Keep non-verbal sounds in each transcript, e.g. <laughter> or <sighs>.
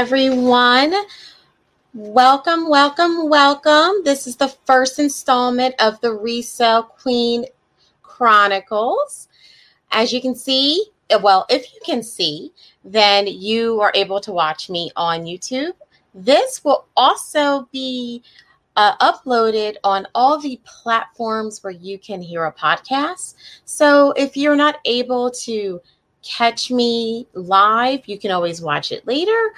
everyone. Welcome, welcome, welcome. This is the first installment of the Resale Queen Chronicles. As you can see, well, if you can see, then you are able to watch me on YouTube. This will also be uh, uploaded on all the platforms where you can hear a podcast. So if you're not able to catch me live, you can always watch it later,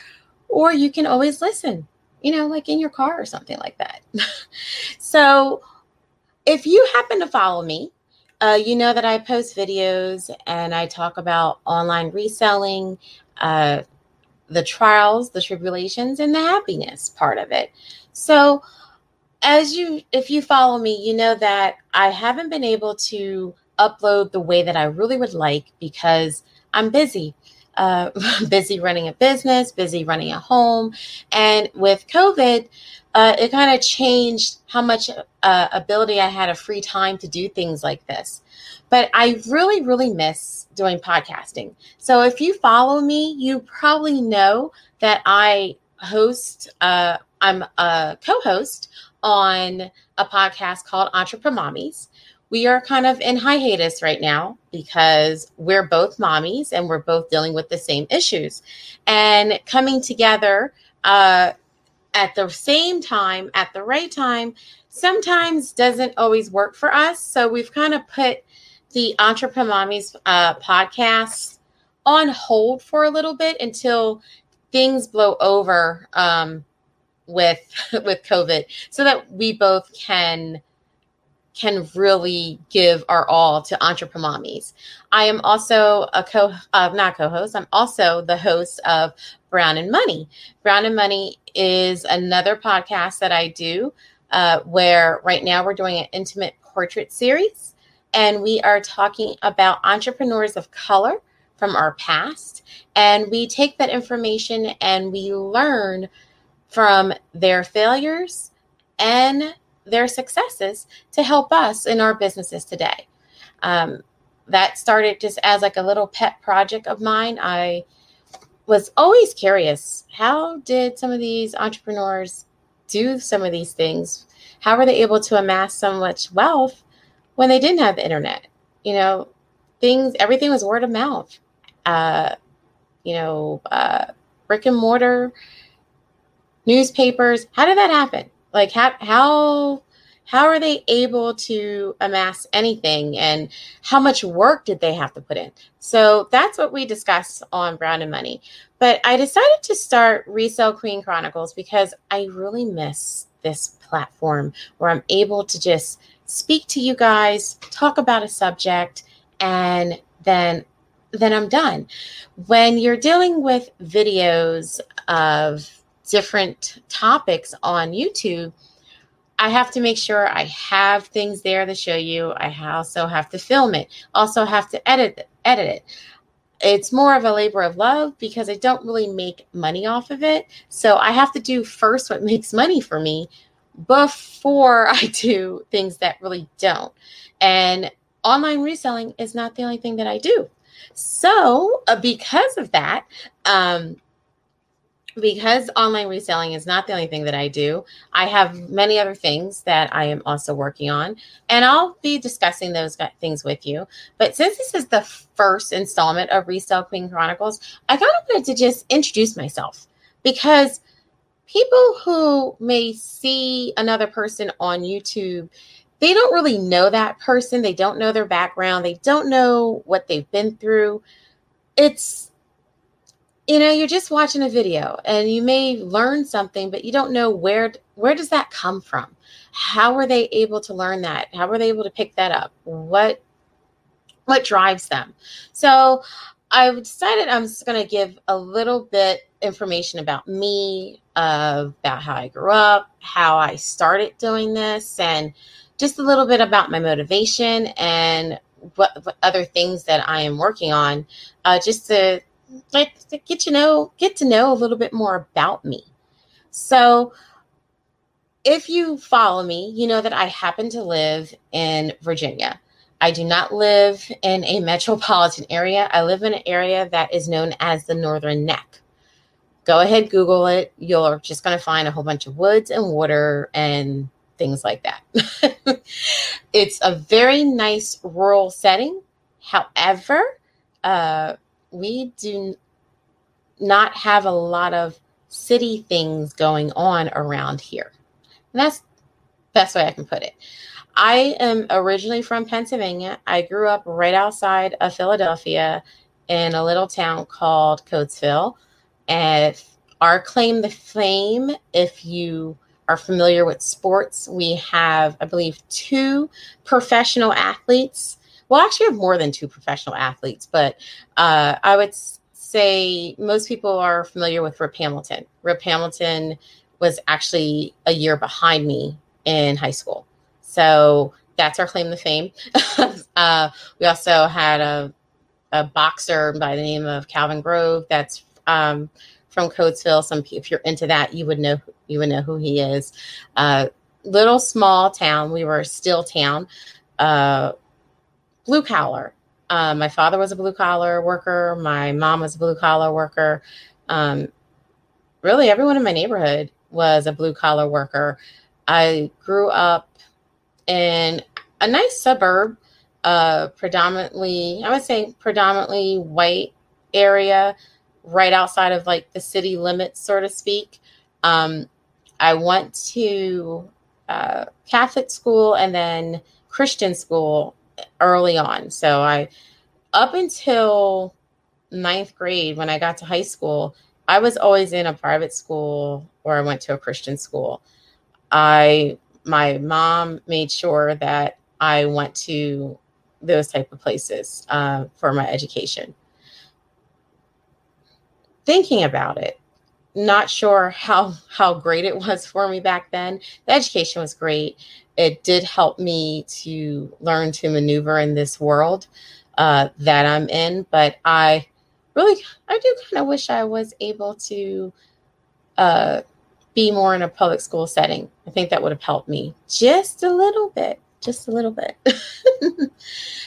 or you can always listen, you know, like in your car or something like that. <laughs> so if you happen to follow me, uh, you know that I post videos and I talk about online reselling, uh, the trials, the tribulations, and the happiness part of it. So, as you, if you follow me, you know that I haven't been able to upload the way that I really would like because I'm busy. Uh, <laughs> busy running a business, busy running a home. And with COVID, uh, it kind of changed how much uh, ability I had of free time to do things like this. But I really, really miss doing podcasting. So if you follow me, you probably know that I host, uh, I'm a co host on a podcast called Entrepreneurs we are kind of in hiatus right now because we're both mommies and we're both dealing with the same issues. And coming together uh, at the same time, at the right time, sometimes doesn't always work for us. So we've kind of put the Entrepreneurs uh, podcast on hold for a little bit until things blow over um, with <laughs> with COVID, so that we both can can really give our all to Entrepreneurs. I am also a co, uh, not co-host. I'm also the host of Brown and Money. Brown and Money is another podcast that I do, uh, where right now we're doing an intimate portrait series, and we are talking about entrepreneurs of color from our past, and we take that information and we learn from their failures and their successes to help us in our businesses today. Um, that started just as like a little pet project of mine. I was always curious how did some of these entrepreneurs do some of these things? How were they able to amass so much wealth when they didn't have the internet? You know, things, everything was word of mouth. Uh, you know, uh, brick and mortar, newspapers. How did that happen? Like how how how are they able to amass anything and how much work did they have to put in? So that's what we discussed on Brown and Money. But I decided to start Resale Queen Chronicles because I really miss this platform where I'm able to just speak to you guys, talk about a subject, and then then I'm done. When you're dealing with videos of different topics on YouTube, I have to make sure I have things there to show you. I also have to film it, also have to edit edit it. It's more of a labor of love because I don't really make money off of it. So I have to do first what <laughs> makes money for me before <laughs> I do things that really don't. And online reselling is not the only thing that I do. So, uh, because of that, um, because online reselling is not the only thing that I do, I have many other things that I am also working on, and I'll be discussing those things with you. But since this is the first installment of Resale Queen Chronicles, I kind of wanted to just introduce myself because people who may see another person on YouTube, they don't really know that person, they don't know their background, they don't know what they've been through. It's you know you're just watching a video and you may learn something but you don't know where where does that come from? How were they able to learn that? How were they able to pick that up? What what drives them? So i've decided i'm just going to give a little bit information about me uh, about how i grew up how i started doing this and just a little bit about my motivation and what, what other things that i am working on uh, just to like to get to know get to know a little bit more about me. So if you follow me, you know that I happen to live in Virginia. I do not live in a metropolitan area. I live in an area that is known as the Northern Neck. go ahead, Google it. You're just going to find a whole bunch of woods and water and things like that. <laughs> it's a very nice rural setting. However, uh, we do not have a lot of city things going on around here. And that's best way I can put it. I am originally from Pennsylvania. I grew up right outside of Philadelphia in a little town called Coatesville. And our claim to fame, if you are familiar with sports, we have, I believe, two professional athletes. Well, actually, I have more than two professional athletes, but uh, I would say most people are familiar with Rip Hamilton. Rip Hamilton was actually a year behind me in high school. So that's our claim to fame. <laughs> uh, we also had a, a boxer by the name of Calvin Grove that's um, from Coatesville. Some if you're into that, you would know you would know who he is. Uh, little small town. We were a steel town. Uh, blue collar. Uh, my father was a blue collar worker. My mom was a blue collar worker. Um, really, everyone in my neighborhood was a blue collar worker. I grew up in a nice suburb, uh, predominantly, I would say, predominantly white area right outside of like the city limits, so to speak. Um, I went to uh, Catholic school and then Christian school early on. So I, up until ninth grade, when I got to high school, I was always in a private school or I went to a Christian school. I, my mom made sure that I went to those type of places uh, for my education thinking about it not sure how how great it was for me back then the education was great it did help me to learn to maneuver in this world uh, that i'm in but i really i do kind of wish i was able to uh, be more in a public school setting i think that would have helped me just a little bit just a little bit <laughs>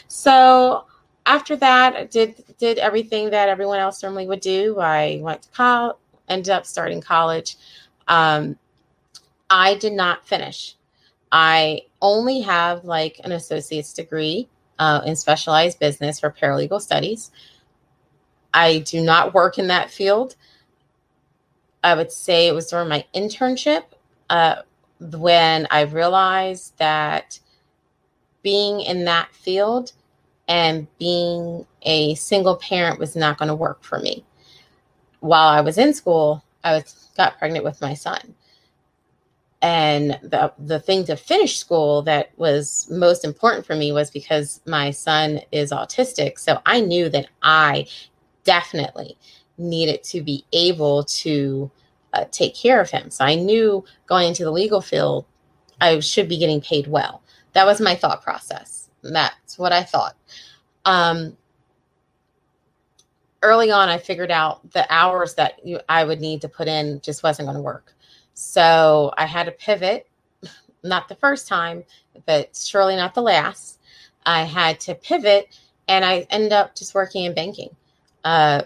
so after that, I did did everything that everyone else normally would do. I went to college, ended up starting college. Um, I did not finish. I only have like an associate's degree uh, in specialized business for paralegal studies. I do not work in that field. I would say it was during my internship uh, when I realized that being in that field and being a single parent was not going to work for me. While I was in school, I was got pregnant with my son. And the the thing to finish school that was most important for me was because my son is autistic. So I knew that I definitely needed to be able to uh, take care of him. So I knew going into the legal field, I should be getting paid well. That was my thought process. That's what I thought. Um, early on, I figured out the hours that you, I would need to put in just wasn't going to work. So I had to pivot, <laughs> not the first time, but surely not the last. I had to pivot and I ended up just working in banking. Uh,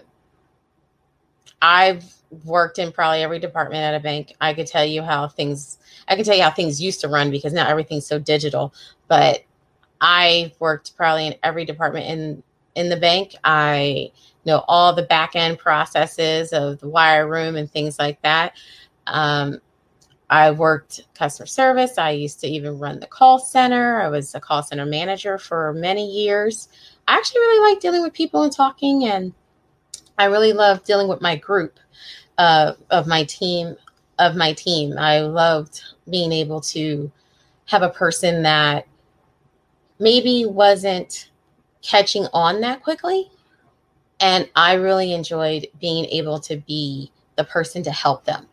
I've worked in probably every department at a bank. I could tell you how things I can tell you how things used to run because now everything's so digital. But I worked probably in every department in in the bank. I know all the back end processes of the wire room and things like that. Um, I worked customer service. I used to even run the call center. I was a call center manager for many years. I actually really like dealing with people and talking, and I really love dealing with my group uh, of my team. Of my team, I loved being able to have a person that maybe wasn't catching on that quickly. And I really enjoyed being able to be the person to help them.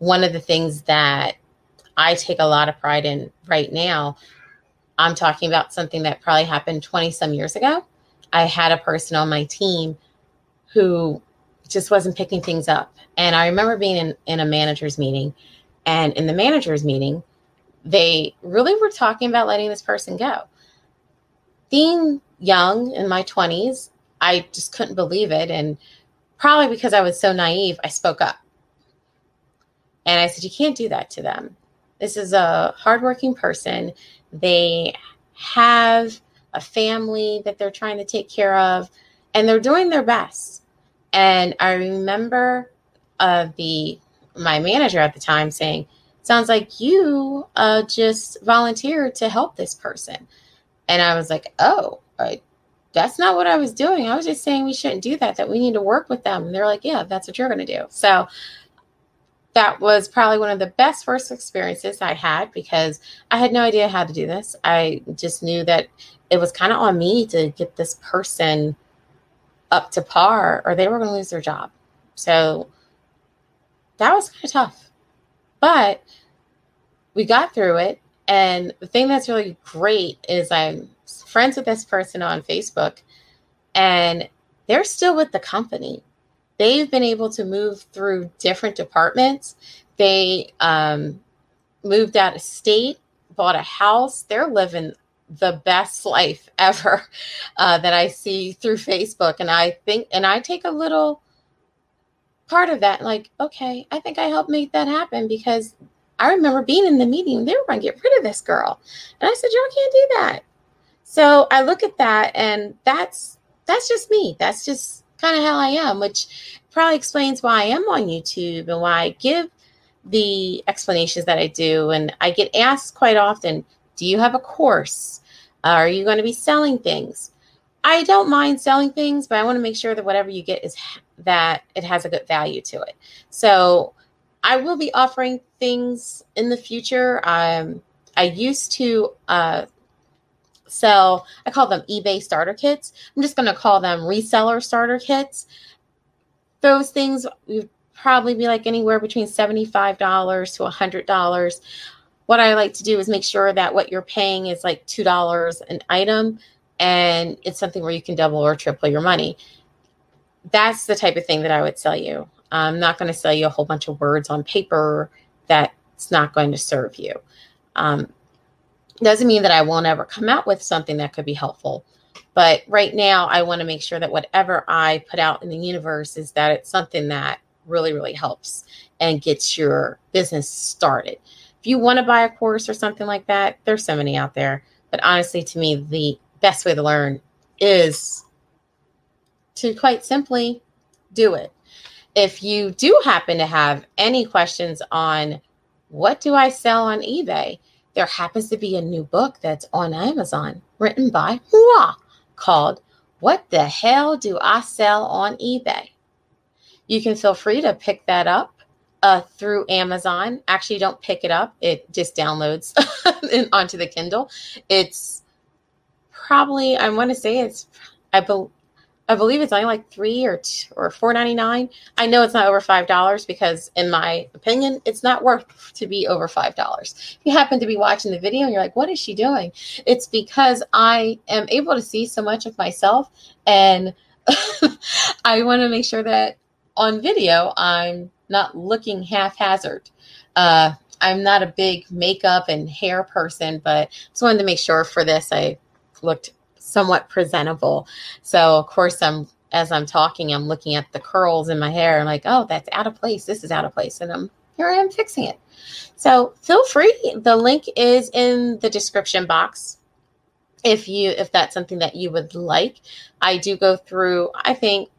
One of the things that I take a lot of pride in right now, I'm talking about something that probably happened 20 some years ago. I had a person on my team who just wasn't picking things up. And I remember being in, in a manager's meeting, and in the manager's meeting, they really were talking about letting this person go being young in my 20s, I just couldn't believe it. And probably because I was so naive, I spoke up. And I said, You can't do that to them. This is a hardworking person. They have a family that they're trying to take care of, and they're doing their best. And I remember uh, the my manager at the time saying, "Sounds like you uh, just volunteered to help this person." And I was like, "Oh, I, that's not what I was doing. I was just saying we shouldn't do that. That we need to work with them." And they're like, "Yeah, that's what you're going to do." So that was probably one of the best first experiences I had because I had no idea how to do this. I just knew that it was kind of on me to get this person up to par or they were going to lose their job. So that was kind of tough. But we got through it. And the thing that's really great is I'm friends with this person on Facebook and they're still with the company they've been able to move through different departments. They um, moved out of state, bought a house. They're living the best life <laughs> ever uh, that I see through Facebook. And I think, and I take a little part of that, like, okay, I think I helped make that happen because I remember being in the meeting, they were going to get rid of this girl. And I said, y'all can't do that. So I look at that and that's, that's just me. That's just kind of how I am, which probably explains why I am on YouTube and why I give the explanations that I do. And I get asked quite often, do you have a course? Are you going to be selling things? I don't mind selling things, but I want to make sure that whatever you get is that it has a good value to it. So I will be offering things in the future. Um, I used to uh, sell, I call them eBay starter kits. I'm just going to call them reseller starter kits. Those things would probably be like anywhere between $75 to $100. What I like to do is make sure that what you're paying is like $2 an item and it's something where you can double or triple your money. That's the type of thing that I would sell you. I'm not going to sell you a whole bunch of words on paper that's not going to serve you. Um, doesn't mean that I won't ever come out with something that could be helpful. But right now, I want to make sure that whatever I put out in the universe is that it's something that really, really helps and gets your business started. If you want to buy a course or something like that, there's so many out there. But honestly, to me, the best way to learn is to quite simply do it. If you do happen to have any questions on what do I sell on eBay, there happens to be a new book that's on Amazon written by moi called What the Hell Do I Sell on eBay? You can feel free to pick that up uh, through Amazon. Actually, don't pick it up, it just downloads <laughs> onto the Kindle. It's probably, I want to say it's, I believe I believe it's only like three or two, or four ninety nine. I know it's not over five dollars because, in my opinion, it's not worth to be over five dollars. If you happen to be watching the video and you're like, "What is she doing?" It's because I am able to see so much of myself, and <laughs> I want to make sure that on video I'm not looking haphazard. Uh, I'm not a big makeup and hair person, but just wanted to make sure for this I looked somewhat presentable. So of course I'm as I'm talking, I'm looking at the curls in my hair. I'm like, oh, that's out of place. This is out of place. And I'm here I am fixing it. So feel free. The link is in the description box. If you if that's something that you would like. I do go through, I think,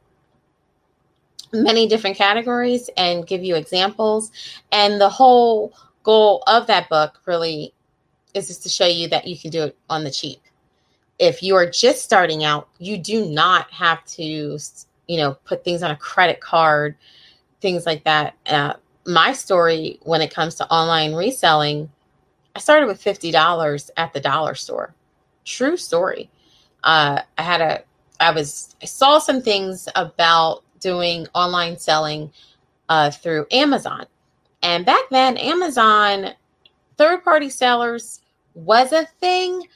many different categories and give you examples. And the whole goal of that book really is just to show you that you can do it on the cheap if you are just starting out, you do not have to, you know, put things on a credit card, things like that. Uh, my story when it comes to online reselling, I started with $50 at the dollar store. True story. Uh, I had a, I was, I saw some things about doing online selling uh, through Amazon. And back then, Amazon third party sellers was a thing,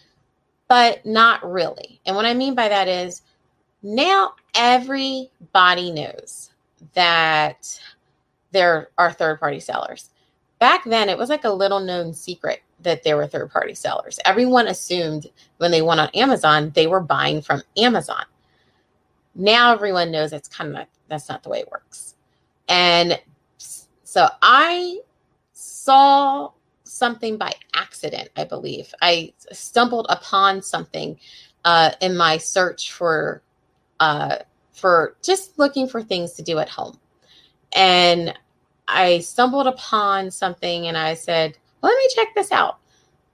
but not really. And what I mean by that is now everybody knows that there are third party sellers. Back then, it was like a little known secret that there were third party sellers. Everyone assumed when they went on Amazon, they were buying from Amazon. Now everyone knows it's kind of not, that's not the way it works. And so I saw something by accident, I believe. I stumbled upon something uh, in my search for uh, for just looking for things to do at home. And I stumbled upon something and I said, let me check this out.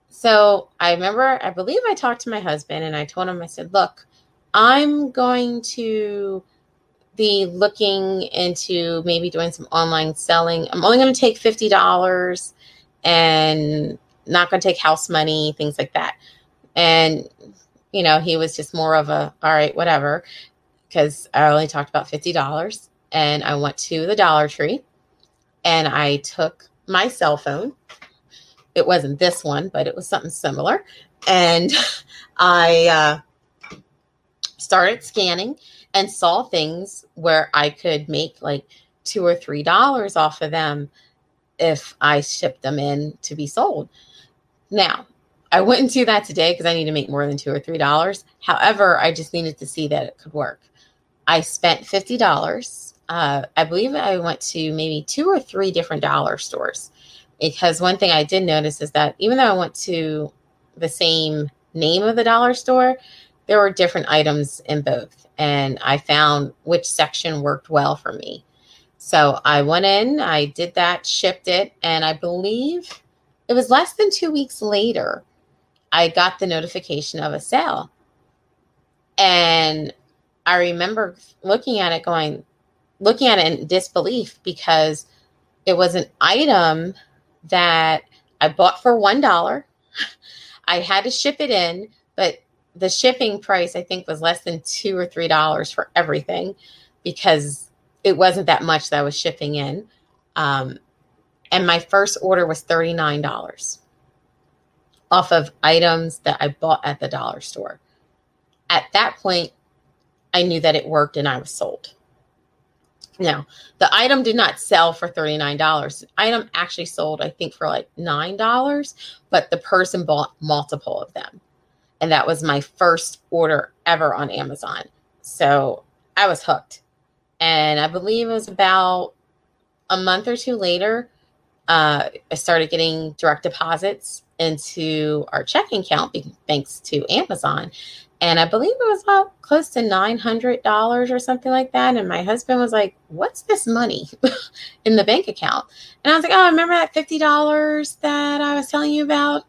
So I remember, I believe I talked to my husband and I told him, I said, look, I'm going to be looking into maybe doing some online selling. I'm only going to take $50 and not going to take house money, things like that. And, you know, he was just more of a, all right, whatever, because I only talked about $50. And I went to the Dollar Tree and I took my cell phone. It wasn't this one, but it was something similar. And <laughs> I uh, started scanning and saw things where I could make like two or three dollars off of them if I shipped them in to be sold. Now, I wouldn't do that today because I need to make more than two or three dollars. However, I just needed to see that it could work. I spent fifty dollars. Uh, I believe I went to maybe two or three different dollar stores because one thing I did notice is that even though I went to the same name of the dollar store, there were different items in both, and I found which section worked well for me. So I went in, I did that, shipped it, and I believe it was less than two weeks later, I got the notification of a sale. And I remember looking at it going, looking at it in disbelief because it was an item that I bought for $1. I had to ship it in, but the shipping price I think was less than two or three dollars for everything because it wasn't that much that I was shipping in. Um, and my first order was $39 off of items that I bought at the dollar store. At that point, I knew that it worked and I was sold. Now, the item did not sell for $39. The item actually sold, I think, for like $9, but the person bought multiple of them. And that was my first order ever on Amazon. So I was hooked. And I believe it was about a month or two later, uh, I started getting direct deposits into our checking account thanks to Amazon. And I believe it was about close to $900 or something like that. And my husband was like, What's this money <laughs> in the bank account? And I was like, Oh, remember that $50 that I was telling you about?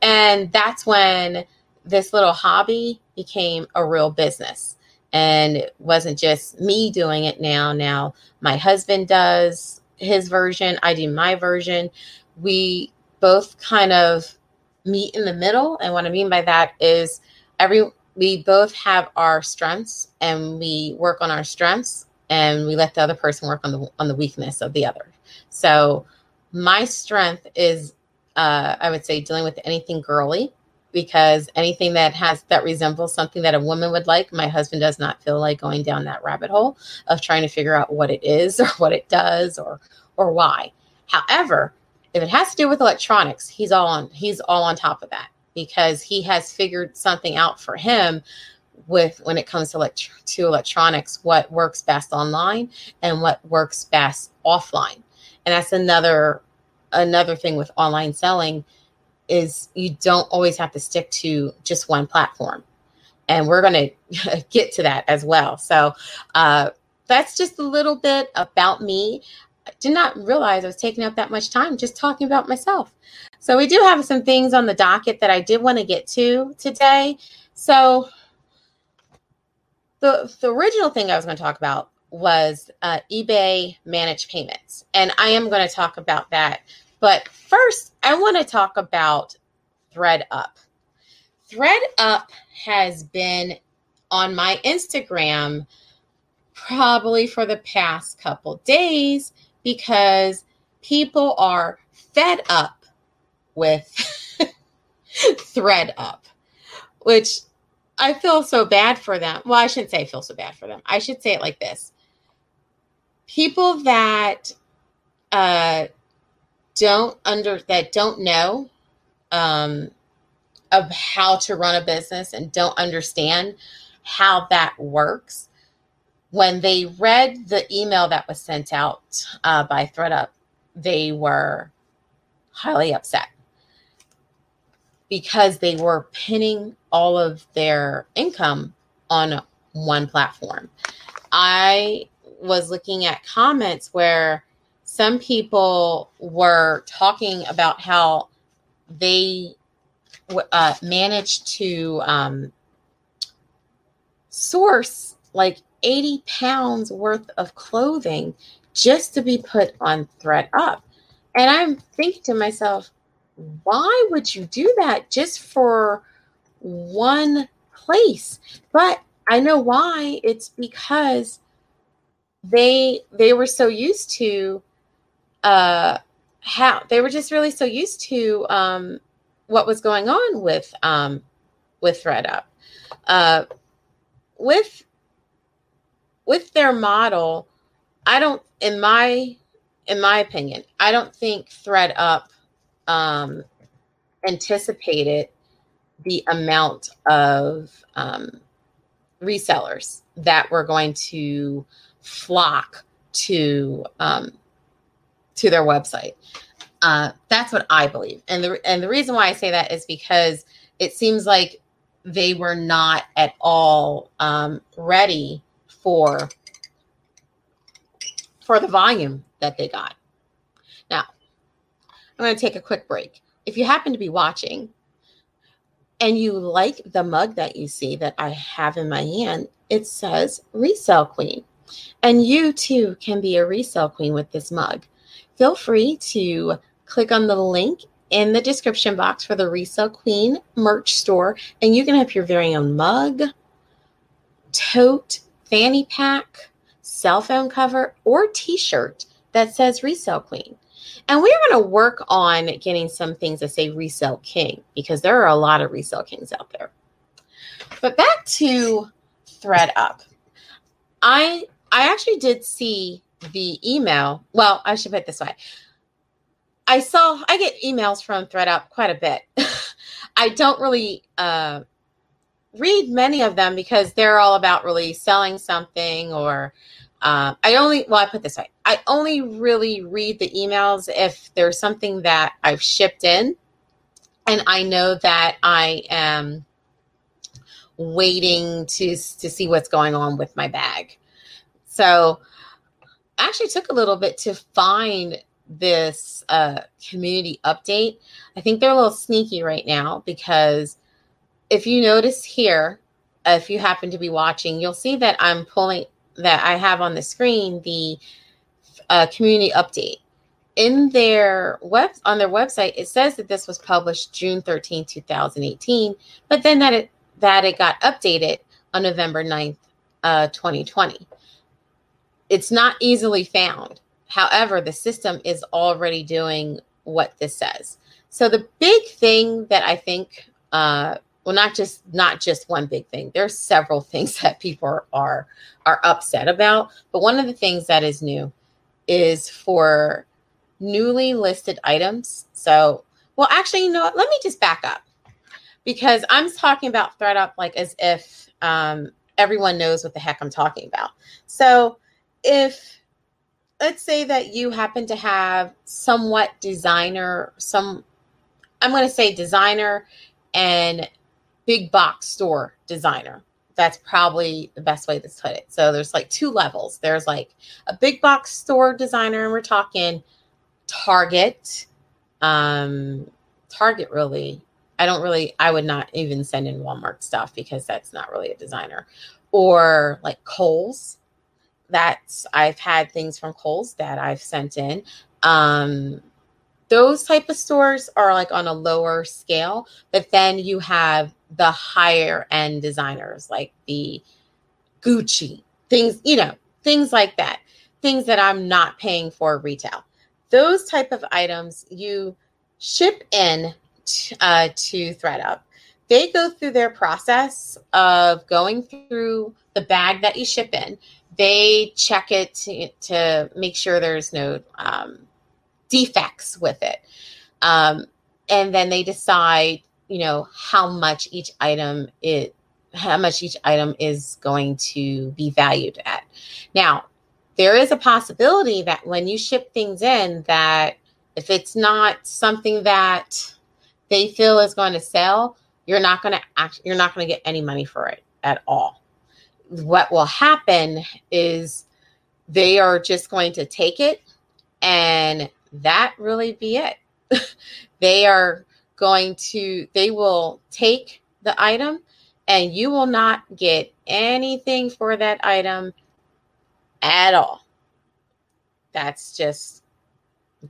And that's when this little hobby became a real business and it wasn't just me doing it now now my husband does his version i do my version. We both kind of meet in the middle and what i mean by that is every we both have our strengths and we work on our strengths and we let the other person work on the on the weakness of the other. So my strength is uh, i would say dealing with anything girly because anything that has that resembles something that a woman would like, my husband does not feel like going down that rabbit hole of trying to figure out what it is <laughs> or what it does or or why. However, if it has to do with electronics, he's all on he's all on top of that because he has figured something out for him with when it comes to elect- to electronics what works best online and what works best offline. And that's another another thing with online selling is you don't always have to stick to just one platform. And we're going <laughs> to get to that as well. So uh, that's just a little bit about me. I did not realize I was taking up that much time just talking about myself. So we do have some things on the docket that I did want to get to today. So the the original thing I was going to talk about was uh, eBay managed payments, and I am going to talk about that but first, I want to talk about ThredUp. ThredUp has been on my Instagram probably for the past couple days because people are fed up with <laughs> ThredUp, which I feel so bad for them. Well, I shouldn't say I feel so bad for them. I should say it like this people that uh, don't under that don't know um, of how to run a business and don't understand how that works when they read the email that was sent out uh, by thredup they were highly upset because they were pinning all of their income on one platform. I was looking at comments where some people were talking about how they uh, managed to um, source like 80 pounds worth of clothing just to be put on ThredUp. And I'm thinking to myself, why would you do that just for one place? But I know why. It's because they they were so used to uh how they were just really so used to um what was going on with um with ThredUp. Uh with with their model, I don't in my in my opinion, I don't think ThredUp um anticipated the amount of um, resellers that were going to flock to um, to their website. Uh, that's what I believe, and the and the reason why I say that is because it seems like they were not at all um, ready for for the volume that they got. Now, I'm going to take a quick break. If you happen to be watching and you like the mug that you see that I have in my hand, it says Resale Queen. And you too can be a resale queen with this mug. Feel free to click on the link in the description box for the Resale Queen merch store, and you can have your very own mug, tote, fanny pack, cell phone cover, or t shirt that says Resale Queen. And we're going to work on getting some things that say Resale King because there are a lot of Resale Kings out there. But back to ThredUp. I I actually did see the email. Well, I should put this way. I saw I get emails from ThredUp quite a bit. <laughs> I don't really uh, read many of them because they're all about really selling something or uh, I only well I put this way. I only really read the emails if there's something that I've shipped in and I know that I am waiting to to see what's going on with my bag. So actually took a little bit to find this uh, community update. I think they're a little sneaky right now because if you notice here, if you happen to be watching, you'll see that I'm pulling that I have on the screen the uh, community update. In their web on their website, it says that this was published June 13, 2018, but then that it that it got updated on November 9th, uh, 2020 it's not easily found. However, the system is already doing what this says. So the big thing that I think, uh, well, not just not just one big thing. There's several <laughs> things that people are, are upset about, but one of the things that is new is for newly listed items. So, well, actually, you know what? Let me just back up because I'm talking about ThredUp like as if um, everyone knows what the heck I'm talking about. So if let's say that you happen to have somewhat designer some i'm going to say designer and big box store designer. That's probably the best way to put it. So there's like two levels. There's like a big box store designer and we're talking target. Um target really i don't really i would not even send in walmart stuff because that's not really a designer. Or like kohl's that's I've had things from Kohl's that I've sent in. Um, those type of stores are like on a lower scale, but then you have the higher end designers like the Gucci things, you know, things like that, things that I'm not paying for retail. Those type of items you ship in t- uh, to ThredUp. They go through their process of going through the bag that you ship in they check it to, to make sure there's no um, defects with it. Um, and then they decide, you know, how much each item it how much each item is going to be valued at. Now, there is a possibility that when you ship things in that If it's not something that they feel is going to sell, you're not going to act, you're not going to get any money for it at all. What will happen is they are just going to take it and that really be it. <laughs> they are going to they will take the item and you will not get anything for that item at all. That's just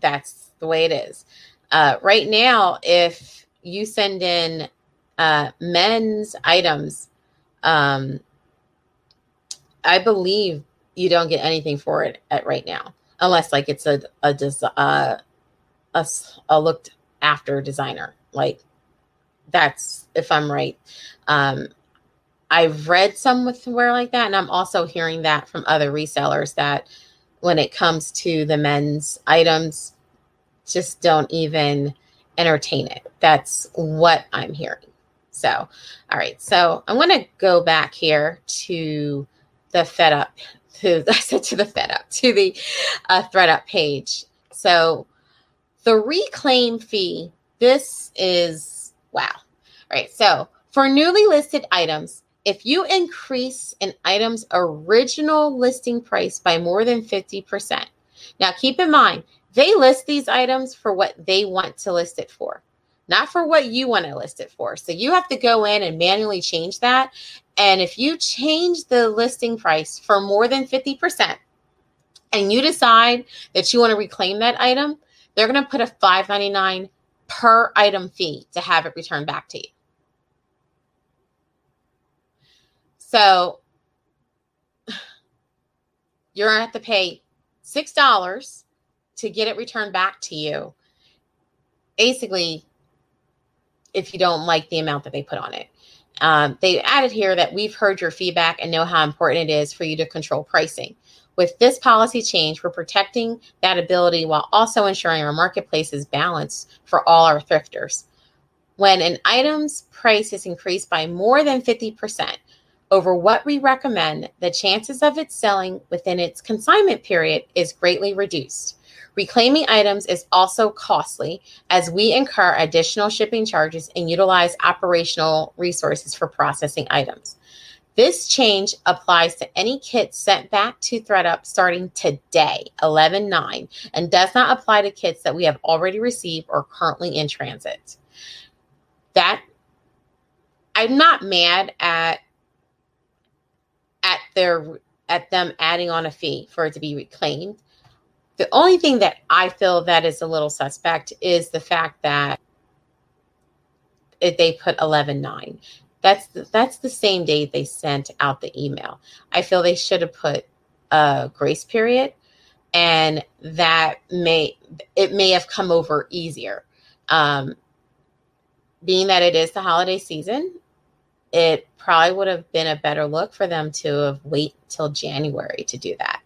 that's the way it is. Uh, right now, if you send in uh, men's items, um, I believe you don't get anything for it at right now, unless like it's a a uh, a, a looked after designer. Like that's if I'm right. Um, I've read some with wear like that, and I'm also hearing that from other resellers that when it comes to the men's items, just don't even entertain it. That's what I'm hearing. So, all right. So I'm going to go back here to the ThredUp. To <laughs> I said to the Fed Up to the uh, ThredUp page. So the reclaim fee. This is wow. All right. So for newly listed items, if you increase an item's original listing price by more than 50%, now keep in mind, they list these items for what they want to list it for, not for what you want to list it for. So you have to go in and manually change that. And if you change the listing price for more than 50% and you decide that you want to reclaim that item, they're going to put a 5.99 per item fee to have it returned back to you. So <sighs> you're going to have to pay $6 to get it returned back to you. Basically, if you don't like the amount that they put on it. Um, they added here that we've heard your feedback and know how important it is for you to control pricing. With this policy change, we're protecting that ability while also ensuring our marketplace is balanced for all our thrifters. When an item's price is increased by more than 50% over what we recommend, the chances of it selling within its consignment period is greatly reduced. Reclaiming items is also costly as we incur additional shipping charges and utilize operational resources for processing items. This change applies to any kits sent back to ThredUp starting today, 11 9, and does not apply to kits that we have already received or currently in transit. That I'm not mad at at their at them adding on a fee for it to be reclaimed. The only thing that I feel that is a little suspect is the fact that they put 11 9 that's the, that's the same day they sent out the email. I feel they should have put a grace period, and that may it may have come over easier. Um, being that it is the holiday season, it probably would have been a better look for them to have wait till January to do that,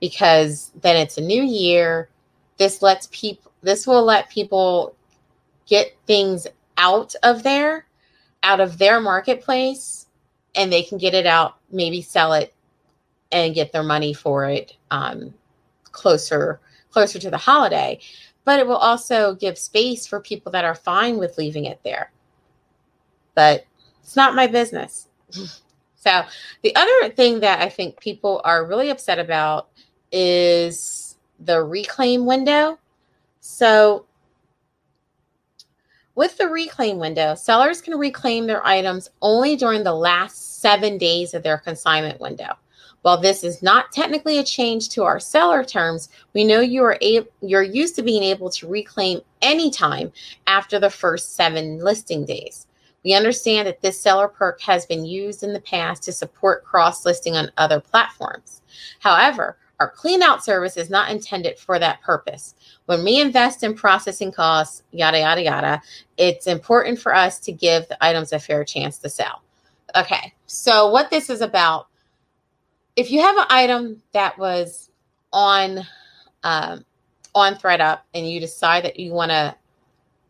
because then it's a new year. This lets people. This will let people get things out of there out of their marketplace and they can get it out, maybe sell it and get their money for it um, closer closer to the holiday. But it will also give space for people that are fine with leaving it there. But it's not my business. <laughs> so the other thing that I think people are really upset about is the reclaim window. So with the reclaim window, sellers can reclaim their items only during the last seven days of their consignment window. While this is not technically a change to our seller terms, we know you are a- you're used to being able to reclaim anytime after the first seven listing days. We understand that this seller perk has been used in the past to support cross listing on other platforms. However, our clean out service is not intended for that purpose. When we invest in processing costs, yada, yada, yada, it's important for us to give the items a fair chance to sell. Okay, so what this is about, if you have an item that was on um, on ThredUp and you decide that you want to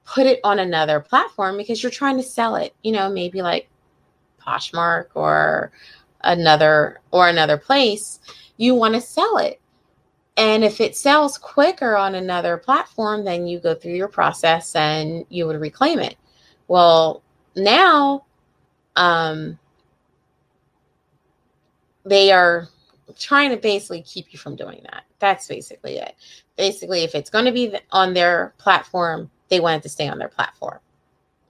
put it on another platform because you're trying to sell it, you know, maybe like Poshmark or another or another place, you want to sell it. And if it sells quicker on another platform, then you go through your process and you would reclaim it. Well, now um, they are trying to basically keep you from doing that. That's basically it. Basically, if it's going to be on their platform, they want it to stay on their platform.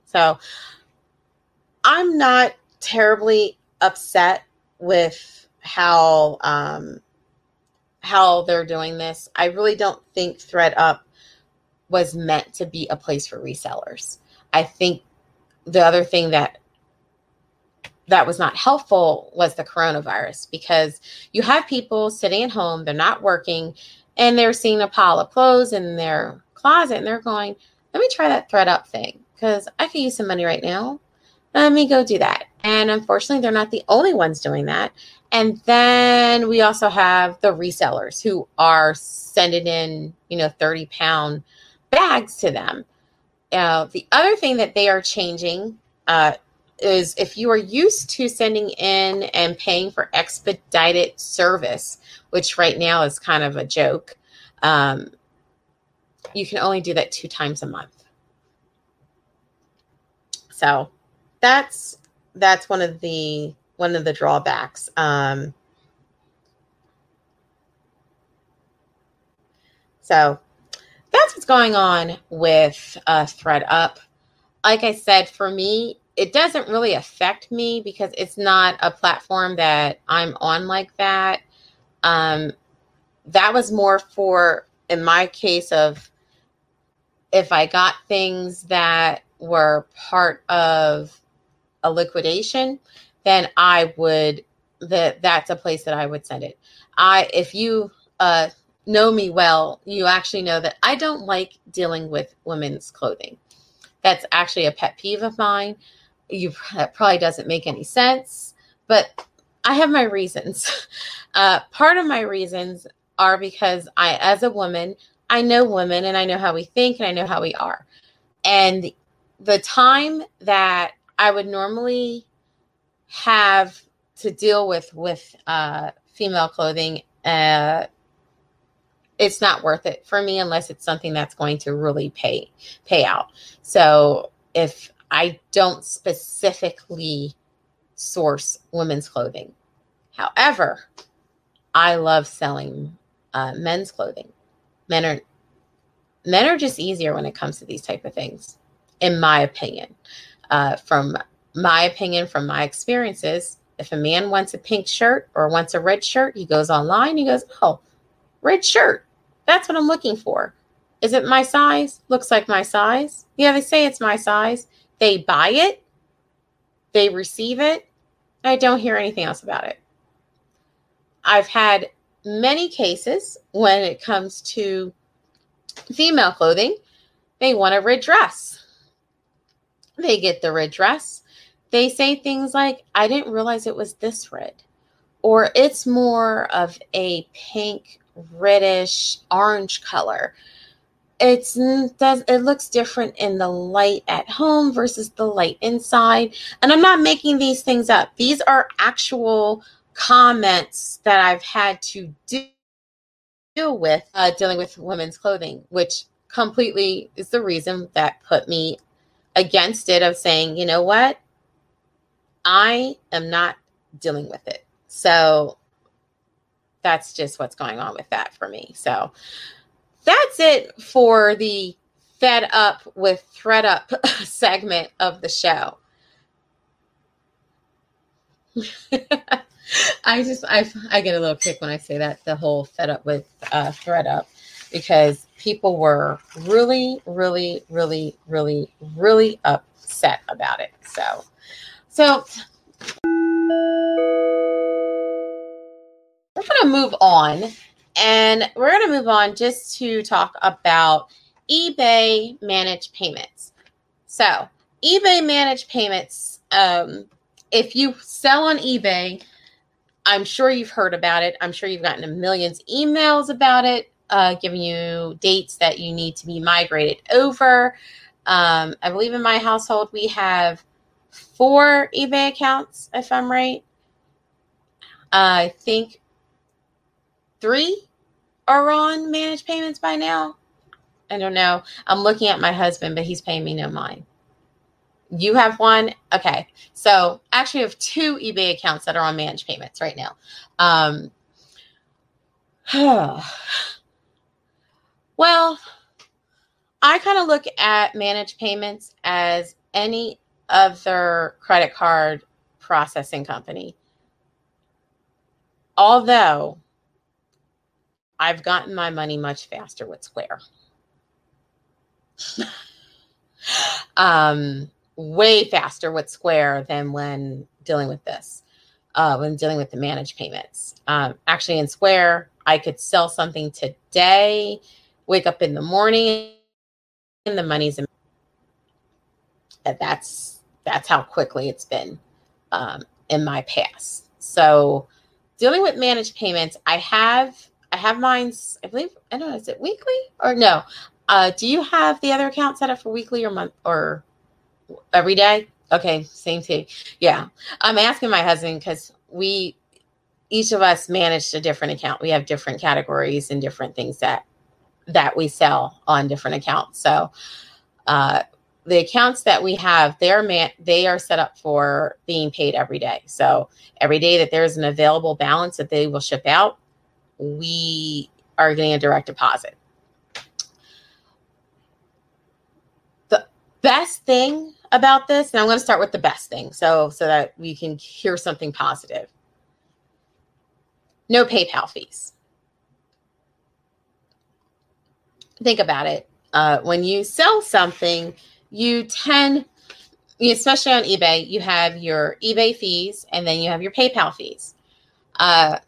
So I'm not terribly upset with how um, how they're doing this. I really don't think ThredUp was meant to be a place for resellers. I think the other thing that that was not helpful was the coronavirus because you have people sitting at home, they're not working, and they're seeing a pile of clothes in their closet and they're going, let me try that ThredUp thing because I could use some money right now. Let me go do that. And unfortunately, they're not the only ones doing that. And then we also have the resellers who are sending in, you know, 30 pound bags to them. Uh, the other thing that they are changing uh, is if you are used to sending in and paying for expedited service, which right now is kind of a joke, um, you can only do that two times a month. So that's that's one of the one of the drawbacks. Um, so that's what's going on with uh, ThredUp. Like I said, for me, it doesn't really affect me because it's not a platform that I'm on like that. Um, that was more for, in my case, of if I got things that were part of a liquidation, then I would that that's a place that I would send it. I if you uh, know me well, you actually know that I don't like dealing with women's clothing. That's actually a pet peeve of mine. You that probably doesn't make any sense, but I have my reasons. <laughs> Uh, part of my reasons are because I, as a woman, I know women and I know how we think and I know how we are. And the time that I would normally have to deal with with uh, female clothing, uh, it's not worth it for me unless it's something that's going to really pay pay out. So if I don't specifically source women's clothing, however, I love selling uh, men's clothing. Men are men are just easier when it comes to these type of things, in my opinion uh, from my opinion, from my experiences, if a man wants a pink shirt or wants a red shirt, he goes online, he goes, Oh, red shirt. That's what I'm looking for. Is it my size? Looks like my size. Yeah, they say it's my size. They buy it, they receive it. I don't hear anything else about it. I've had many cases when it comes to female clothing, they want a red dress they get the red dress. They say things like, I didn't realize it was this red. Or it's more of a pink, reddish, orange color. It's does it looks different in the light at home versus the light inside. And I'm not making these things up. These are actual comments that I've had to deal with uh, dealing with women's clothing, which completely is the reason that put me against it of saying, you know what? I am not dealing with it. So that's just what's going on with that for me. So that's it for the Fed Up with ThredUp <laughs> segment of the show. <laughs> I just I I get a little kick when I say that the whole Fed Up with uh, ThredUp because people were really, really, really, really, really upset about it. So, so we're going to move on and we're going to move on just to talk about eBay managed payments. So, eBay managed payments, um, if you sell on eBay, I'm sure you've heard about it. I'm sure you've gotten a millions emails about it uh, giving you dates that you need to be migrated over. Um, I believe in my household we have four eBay accounts, if I'm right. Uh, I think three, are on managed payments by now? I don't know. I'm looking at my husband, but he's paying me no mind. You have one? Okay. So actually I have two eBay accounts that are on managed payments right now. Um, <sighs> well, I kind of look at managed payments as any other credit card processing company. Although I've gotten my money much faster with Square. <laughs> um, way faster with Square than when dealing with this, uh, when dealing with the managed payments. Um, actually, in Square, I could sell something today, wake up in the morning, and the money's in. That's that's how quickly it's been um, in my past. So, dealing with managed payments, I have I have mine's. I believe I don't know. Is it weekly or no? Uh, do you have the other account set up for weekly or month or every day? Okay, same thing. Yeah, I'm asking my husband because we each of us managed a different account. We have different categories and different things that that we sell on different accounts. So uh, the accounts that we have, they're man, they are set up for being paid every day. So every day that there's an available balance that they will ship out, we are getting a direct deposit. The best thing about this, and I'm going to start with the best thing so so that we can hear something positive. No PayPal fees. Think about it. Uh, when you sell something, you tend, especially on eBay, you have your eBay fees and then you have your PayPal fees. Uh,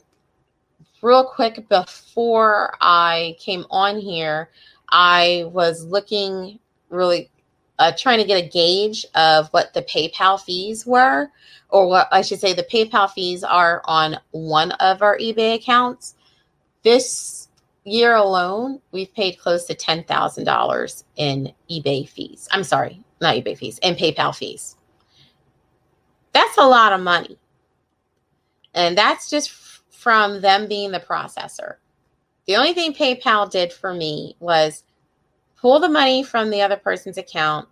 real quick, before I came on here, I was looking really uh, trying to get a gauge of what the PayPal fees were, or what I should say, the PayPal fees are on one of our eBay accounts. This year alone, we've paid close to $10,000 in eBay fees. I'm sorry, not eBay fees, and PayPal fees. That's a lot of money. And that's just from them being the processor. The only thing PayPal did for me was pull the money from the other person's account,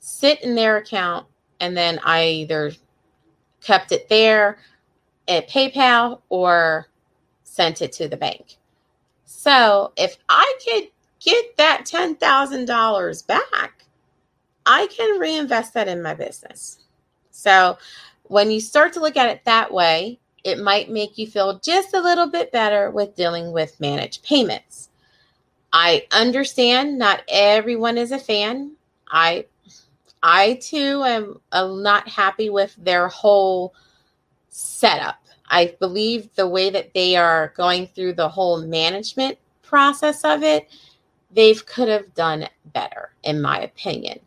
sit in their account, and then I either kept it there at PayPal or sent it to the bank. So if I could get that $10,000 back, I can reinvest that in my business. So when you start to look at it that way, it might make you feel just a little bit better with dealing with managed payments. I understand not everyone is a fan. I I too am not happy with their whole setup. I believe the way that they are going through the whole management process of it, they could have done better, in my opinion.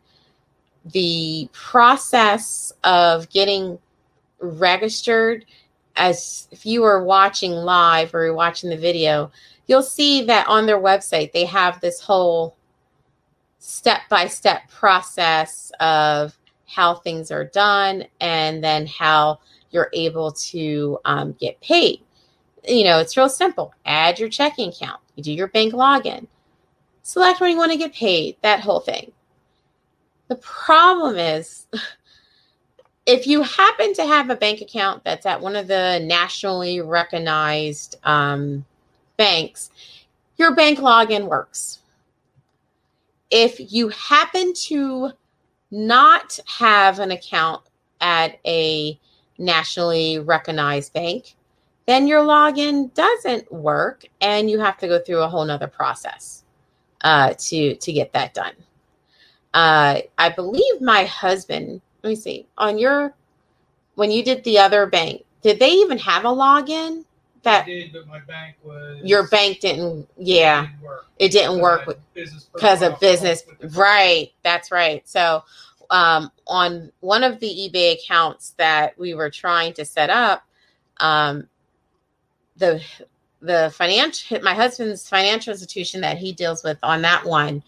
The process of getting registered, as if you are watching live or watching the video, you'll see that on their website they have this whole step by step process of how things are done and then how you're able to um, get paid. You know, it's real simple. Add your checking account, you do your bank login, select when you want to get paid, that whole thing. The problem is, <laughs> if you happen to have a bank account that's at one of the nationally recognized um, banks, your bank login works. If you happen to not have an account at a nationally recognized bank, then your login doesn't work and you have to go through a whole nother process uh, to to get that done. Uh, I believe my husband, let me see, on your when you did the other bank, did they even have a login? that did, but my bank was your bank didn't. Yeah, didn't work. it didn't work with because of business. Right, that's right. So, um, on one of the eBay accounts that we were trying to set up, um, the the financial my husband's financial institution that he deals with on that one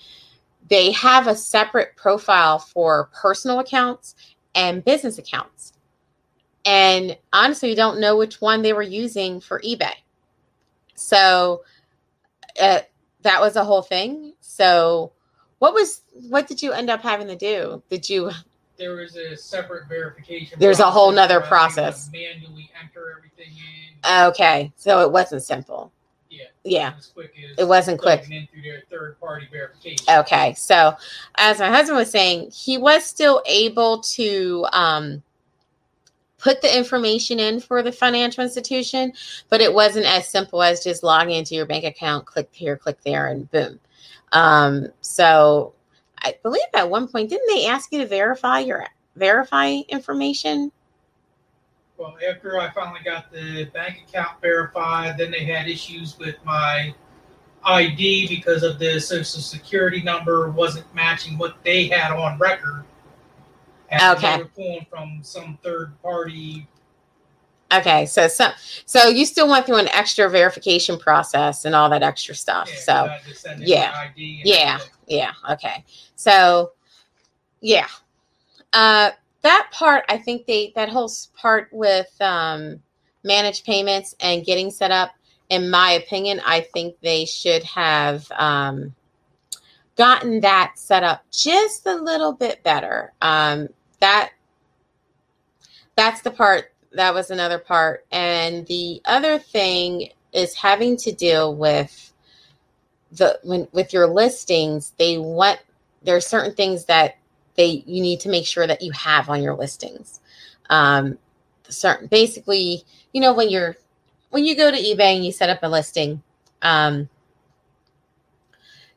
they have a separate profile for personal accounts and business accounts and honestly, you don't know which one they were using for eBay. So uh, that was a whole thing. So, what was what did you end up having to do? Did you? There was a separate verification. There's a whole nother where I had to process. Manually enter everything in. Okay, so it wasn't simple. yeah. Yeah. Quick It wasn't quick. in through their third party verification. Okay, so as my husband was saying, he was still able to um, put the information in for the financial institution, but it wasn't as simple as just logging into your bank account, click here, click there, and boom. Um, so I believe at one point, didn't they ask you to verify your verify information? Well, after I finally got the bank account verified, then they had issues with my ID because of the social security number wasn't matching what they had on record. And Okay. they were pulling from some third party. Okay, so so so you still went through an extra verification process and all that extra stuff. yeah, so I had to send in yeah. ID Yeah. Yeah. Okay. So, yeah, uh, that part I think they that whole part with um, managed payments and getting set up. In my opinion, I think they should have um, gotten that set up just a little bit better. Um, that that's the part. That was another part, and the other thing is having to deal with the when with your listings they want there are certain things that they you need to make sure that you have on your listings. Um certain basically you know when you're when you go to ebay and you set up a listing um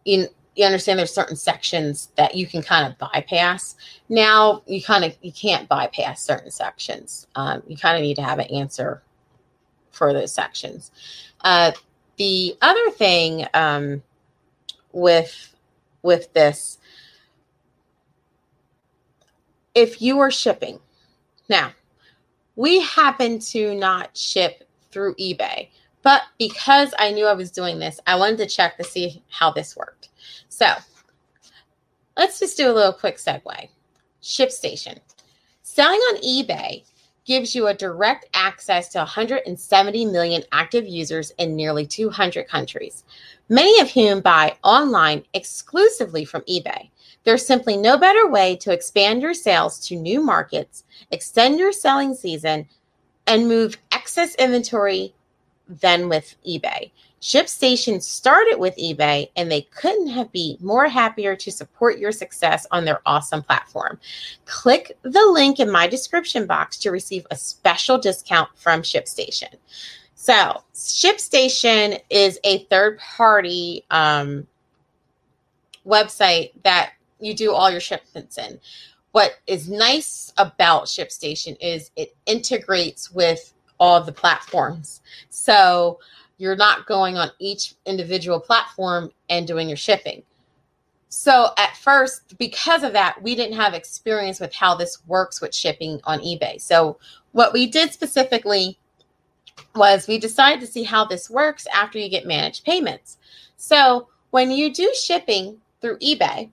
you you understand there's certain sections that you can kind of bypass. Now you kind of you can't bypass certain sections. Um, you kind of need to have an answer for those sections. Uh, the other thing um, with with this if you are shipping now we happen to not ship through ebay but because i knew i was doing this i wanted to check to see how this worked so let's just do a little quick segue shipstation selling on ebay gives you a direct access to 170 million active users in nearly 200 countries, many of whom buy online exclusively from eBay. There's simply no better way to expand your sales to new markets, extend your selling season, and move excess inventory than with eBay. ShipStation started with eBay and they couldn't have been more happier to support your success on their awesome platform. Click the link in my description box to receive a special discount from ShipStation. So, ShipStation is a third party um, website that you do all your shipments in. What is nice about ShipStation is it integrates with all the platforms. So, you're not going on each individual platform and doing your shipping. So at first, because of that, we didn't have experience with how this works with shipping on eBay. So what we did specifically was we decided to see how this works after you get managed payments. So when you do shipping through eBay,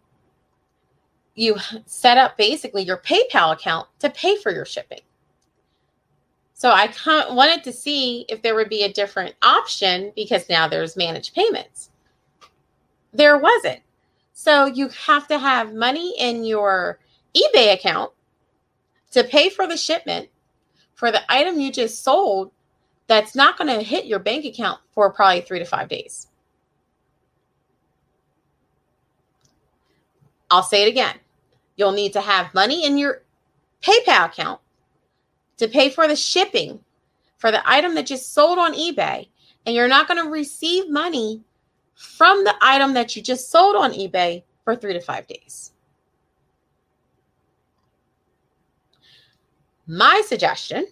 you set up basically your PayPal account to pay for your shipping. So I wanted to see if there would be a different option because now there's managed payments. There wasn't. So you have to have money in your eBay account to pay for the shipment for the item you just sold that's not going to hit your bank account for probably 3 to 5 days. I'll say it again. You'll need to have money in your PayPal account to pay for the shipping for the item that just sold on eBay, and you're not going to receive money from the item that you just sold on eBay for three to five days. My suggestion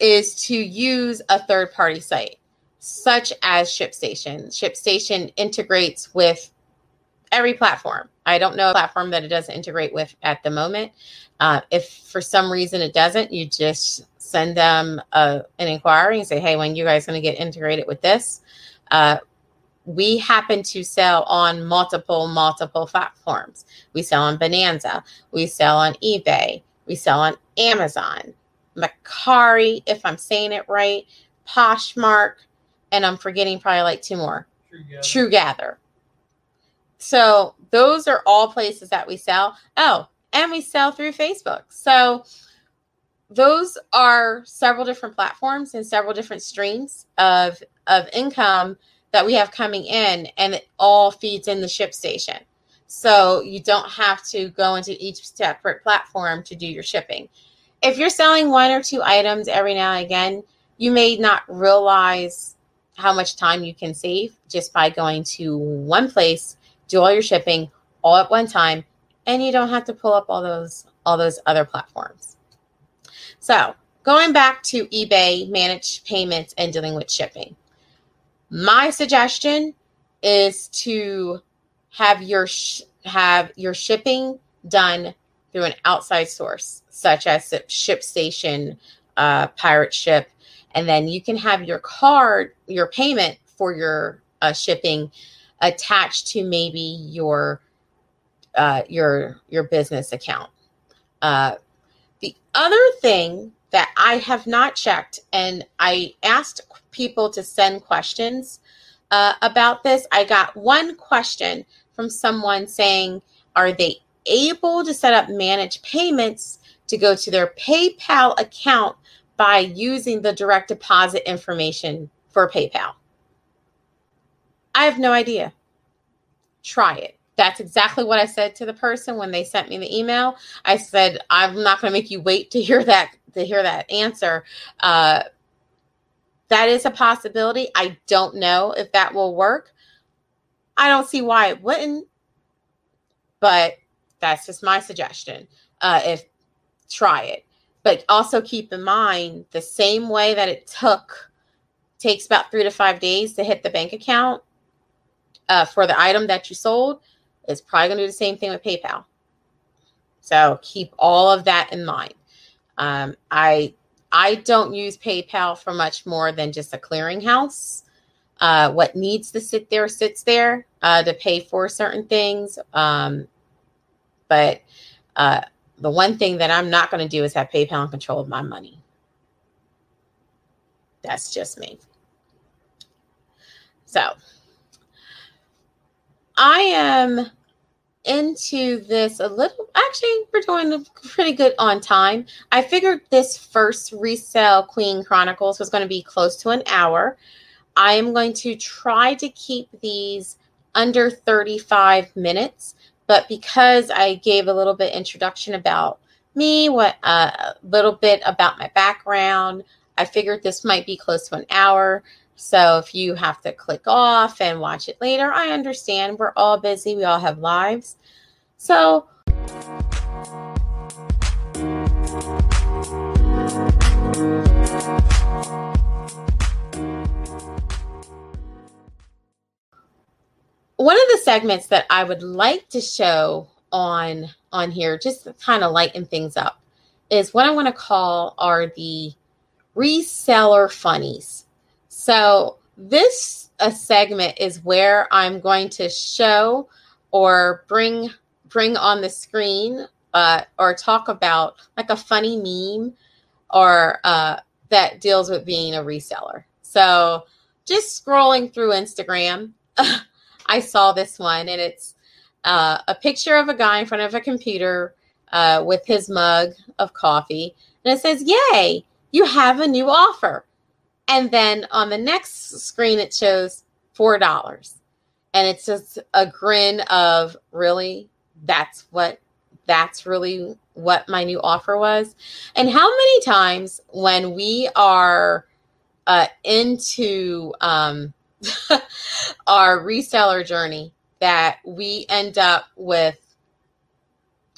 is to use a third party site such as ShipStation. ShipStation integrates with every platform. I don't know a platform that it doesn't integrate with at the moment. Uh, if for some reason it doesn't, you just send them a, an inquiry and say, hey, when you guys going to get integrated with this? Uh, we happen to sell on multiple, multiple platforms. We sell on Bonanza. We sell on eBay. We sell on Amazon, Macari, if I'm saying it right, Poshmark, and I'm forgetting probably like two more. True Gather. True Gather. So those are all places that we sell. Oh, and we sell through Facebook. So those are several different platforms and several different streams of of income that we have coming in and it all feeds in the ShipStation. So you don't have to go into each separate platform to do your shipping. If you're selling one or two items every now and again, you may not realize how much time you can save just by going to one place, do all your shipping all at one time, and you don't have to pull up all those all those other platforms. So, going back to eBay, managed payments and dealing with shipping. My suggestion is to have your sh- have your shipping done through an outside source, such as ShipStation, uh, Pirate Ship, and then you can have your card, your payment for your uh, shipping attached to maybe your uh, your your business account. Uh, the other thing that I have not checked, and I asked people to send questions uh, about this. I got one question from someone saying, Are they able to set up managed payments to go to their PayPal account by using the direct deposit information for PayPal? I have no idea. Try it. That's exactly what I said to the person when they sent me the email. I said, I'm not going to make you wait to hear that to hear that answer. Uh, that is a possibility. I don't know if that will work. I don't see why it wouldn't, but that's just my suggestion. Uh, if try it, but also keep in mind the same way that it took takes about three to five days to hit the bank account uh, for the item that you sold. It's probably going to do the same thing with PayPal. So keep all of that in mind. Um, I I don't use PayPal for much more than just a clearinghouse. Uh, what needs to sit there sits there uh, to pay for certain things. Um, but uh, the one thing that I'm not going to do is have PayPal in control of my money. That's just me. So I am into this a little actually we're doing pretty good on time. I figured this first resale queen chronicles was going to be close to an hour. I am going to try to keep these under 35 minutes but because i gave a little bit introduction about me what uh, a little bit about my background i figured this might be close to an hour so if you have to click off and watch it later, I understand. We're all busy, we all have lives. So one of the segments that I would like to show on on here just to kind of lighten things up is what I want to call are the reseller funnies. So this a segment is where I'm going to show or bring bring on the screen uh, or talk about like a funny meme or uh, that deals with being a reseller. So just scrolling through Instagram, <laughs> I saw this one and it's uh, a picture of a guy in front of a computer uh, with his mug of coffee. And it says, Yay, you have a new offer. And then on the next screen, it shows $4. And it's just a grin of really, that's what, that's really what my new offer was. And how many times when we are uh, into um, <laughs> our reseller journey that we end up with,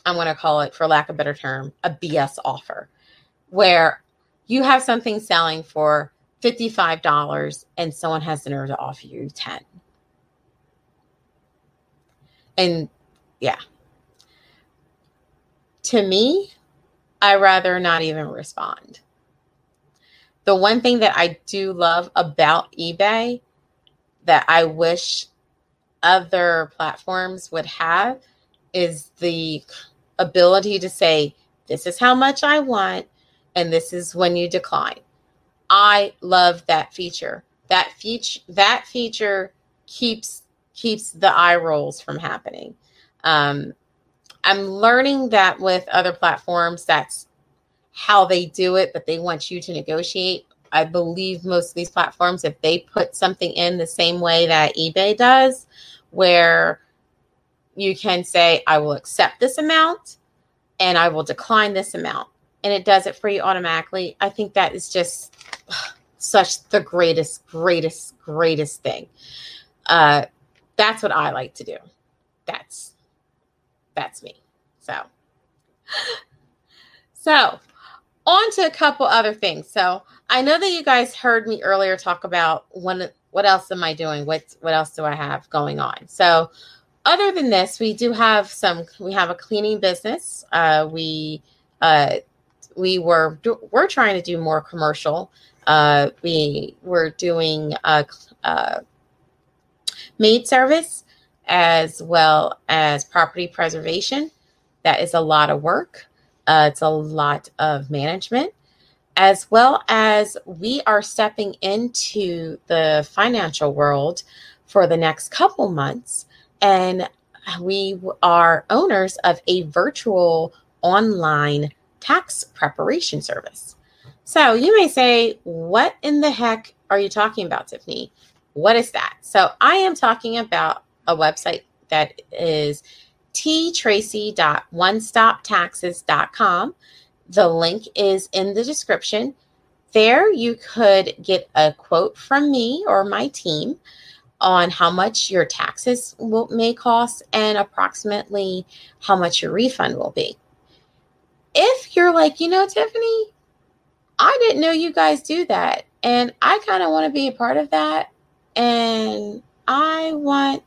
I'm going to call it, for lack of a better term, a BS offer, where you have something selling for $55 and someone has the nerve to offer you 10 and yeah. To me i rather not even respond. The one thing that i do love about ebay that i wish other platforms would have is the ability to say this is how much i want and this is when you decline I love that feature. That feature that feature keeps keeps the eye rolls from happening. Um, I'm learning that with other platforms, that's how they do it, but they want you to negotiate. I believe most of these platforms, if they put something in the same way that eBay does, where you can say, I will accept this amount and I will decline this amount. And it does it for you automatically. I think that is just such the greatest, greatest, greatest thing. Uh, that's what I like to do. That's that's me. So <laughs> so on to a couple other things. So I know that you guys heard me earlier talk about what what else am I doing? What what else do I have going on? So other than this, we do have some. We have a cleaning business. Uh, we uh, we were we're trying to do more commercial. Uh, we were doing a, a maid service as well as property preservation. That is a lot of work. Uh, it's a lot of management, as well as we are stepping into the financial world for the next couple months and we are owners of a virtual online tax preparation service. So you may say, What in the heck are you talking about, Tiffany? What is that? So I am talking about a website that is ttracy.onestoptaxes.com. The link is in the description. There you could get a quote from me or my team on how much your taxes will, may cost and approximately how much your refund will be. If you're like, you know, Tiffany, I didn't know you guys do that, and I kind of want to be a part of that, and I want,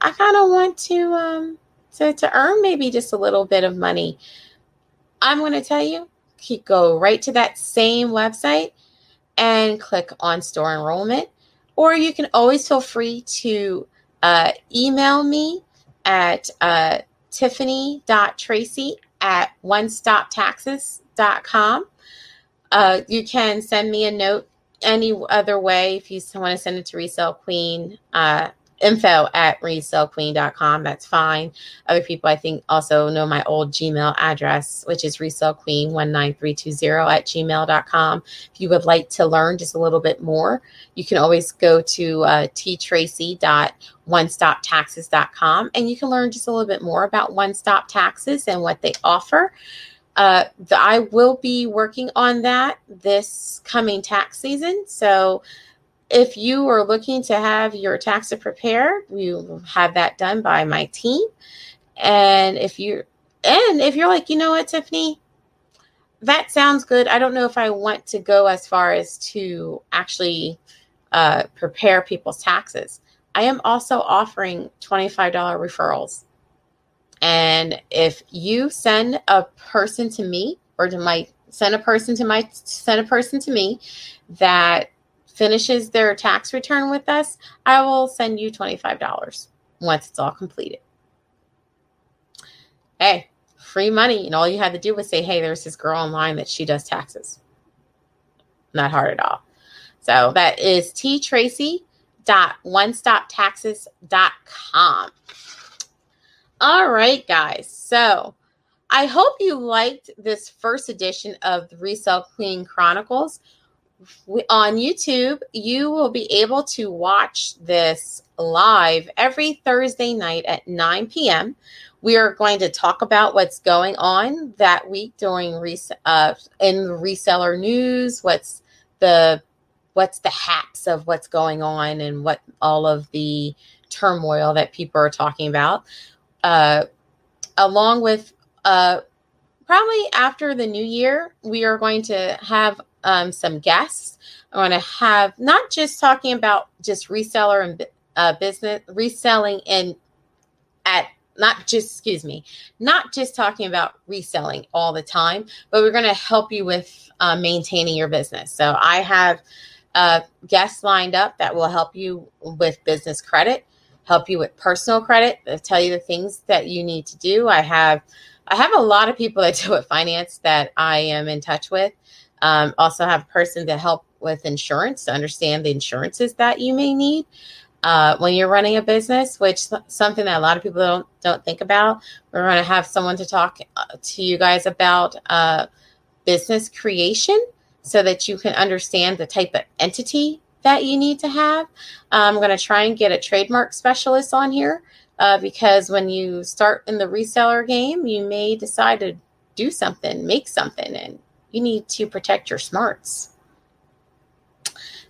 I kind of want to, um, to to earn maybe just a little bit of money. I'm going to tell you, go right to that same website and click on store enrollment or you can always feel free to uh, email me at uh, tiffany.tracy at onestoptaxes.com. Uh, you can send me a note any other way if you want to send it to Resale Queen. Uh, info at resalequeen.com. That's fine. Other people, I think, also know my old Gmail address, which is resalequeen19320 at gmail.com. If you would like to learn just a little bit more, you can always go to uh, ttracy.onestoptaxes.com and you can learn just a little bit more about One Stop Taxes and what they offer. Uh, the, I will be working on that this coming tax season. So, if you are looking to have your taxes prepared, you have that done by my team. And if you and if you're like, you know what, Tiffany, that sounds good. I don't know if I want to go as far as to actually uh, prepare people's taxes. I am also offering $25 referrals. And if you send a person to me or to my send a person to my send a person to me that finishes their tax return with us, I will send you $25 once it's all completed. Hey, free money. And all you had to do was say, hey, there's this girl online that she does taxes. Not hard at all. So that is ttracy.onestoptaxes.com. All right, guys. So I hope you liked this first edition of the Resale Queen Chronicles on YouTube, you will be able to watch this live every Thursday night at 9 p.m. We are going to talk about what's going on that week during res- uh, in reseller news. What's the what's the haps of what's going on and what all of the turmoil that people are talking about, uh, along with uh, probably after the new year, we are going to have um, some guests. I want to have not just talking about just reseller and uh, business reselling and at not just excuse me not just talking about reselling all the time but we're going to help you with uh, maintaining your business. So i have uh, guests lined up that will help you with business credit help you with personal credit They'll tell you the things that you need to do. I have i have a lot of people that <laughs> do with finance that i am in touch with um, also have a person to help with insurance to understand the insurances that you may need. uh, when you're running a business, which something that a lot of people don't don't think about. We're going to have someone to talk uh, to you guys about uh, business creation so that you can understand the type of entity that you need to have. I'm going to try and get a trademark specialist on here uh, because when you start in the reseller game, you may decide to do something, make something, and you need to protect your smarts.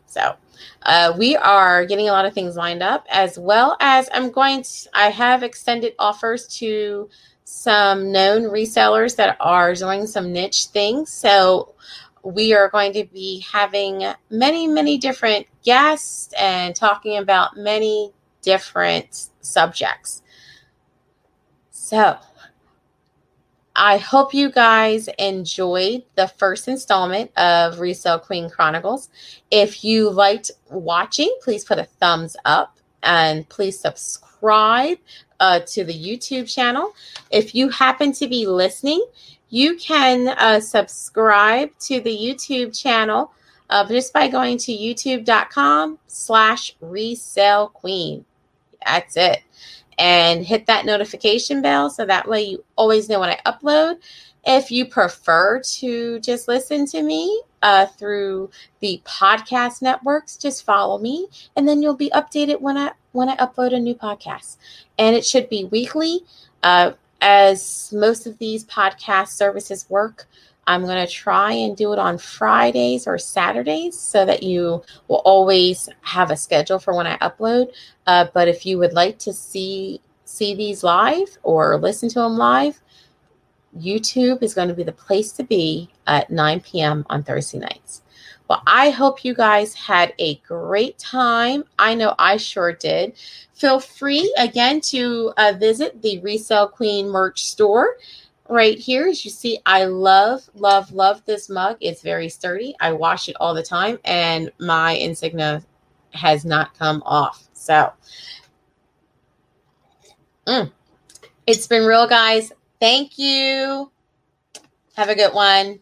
So, uh, we are getting a lot of things lined up, as well as I'm going to, I have extended offers to some known resellers that are doing some niche things. So we are going to be having many, many different guests and talking about many different subjects. So I hope you guys enjoyed the first installment of Resale Queen Chronicles. If you liked watching, please put a thumbs up and please subscribe uh, to the YouTube channel. If you happen to be listening, you can uh, subscribe to the YouTube channel uh, just by going to youtube.com slash resale queen. That's it and hit that notification bell so that way you always know when I upload. If you prefer to just listen to me uh, through the podcast networks, just follow me, and then you'll be updated when I when I upload a new podcast. And it should be weekly, uh, as most of these podcast services work. I'm going to try and do it on Fridays or Saturdays so that you will always have a schedule for when I upload. Uh, but if you would like to see see these live or listen to them live, YouTube is going to be the place to be at 9 p.m. on Thursday nights. Well, I hope you guys had a great time. I know I sure did. Feel free again to uh, visit the Resale Queen merch store right here as you see i love love love this mug. It's very sturdy. I wash it all the time and my insignia has not come off. So mm, it's been real guys. Thank you. Have a good one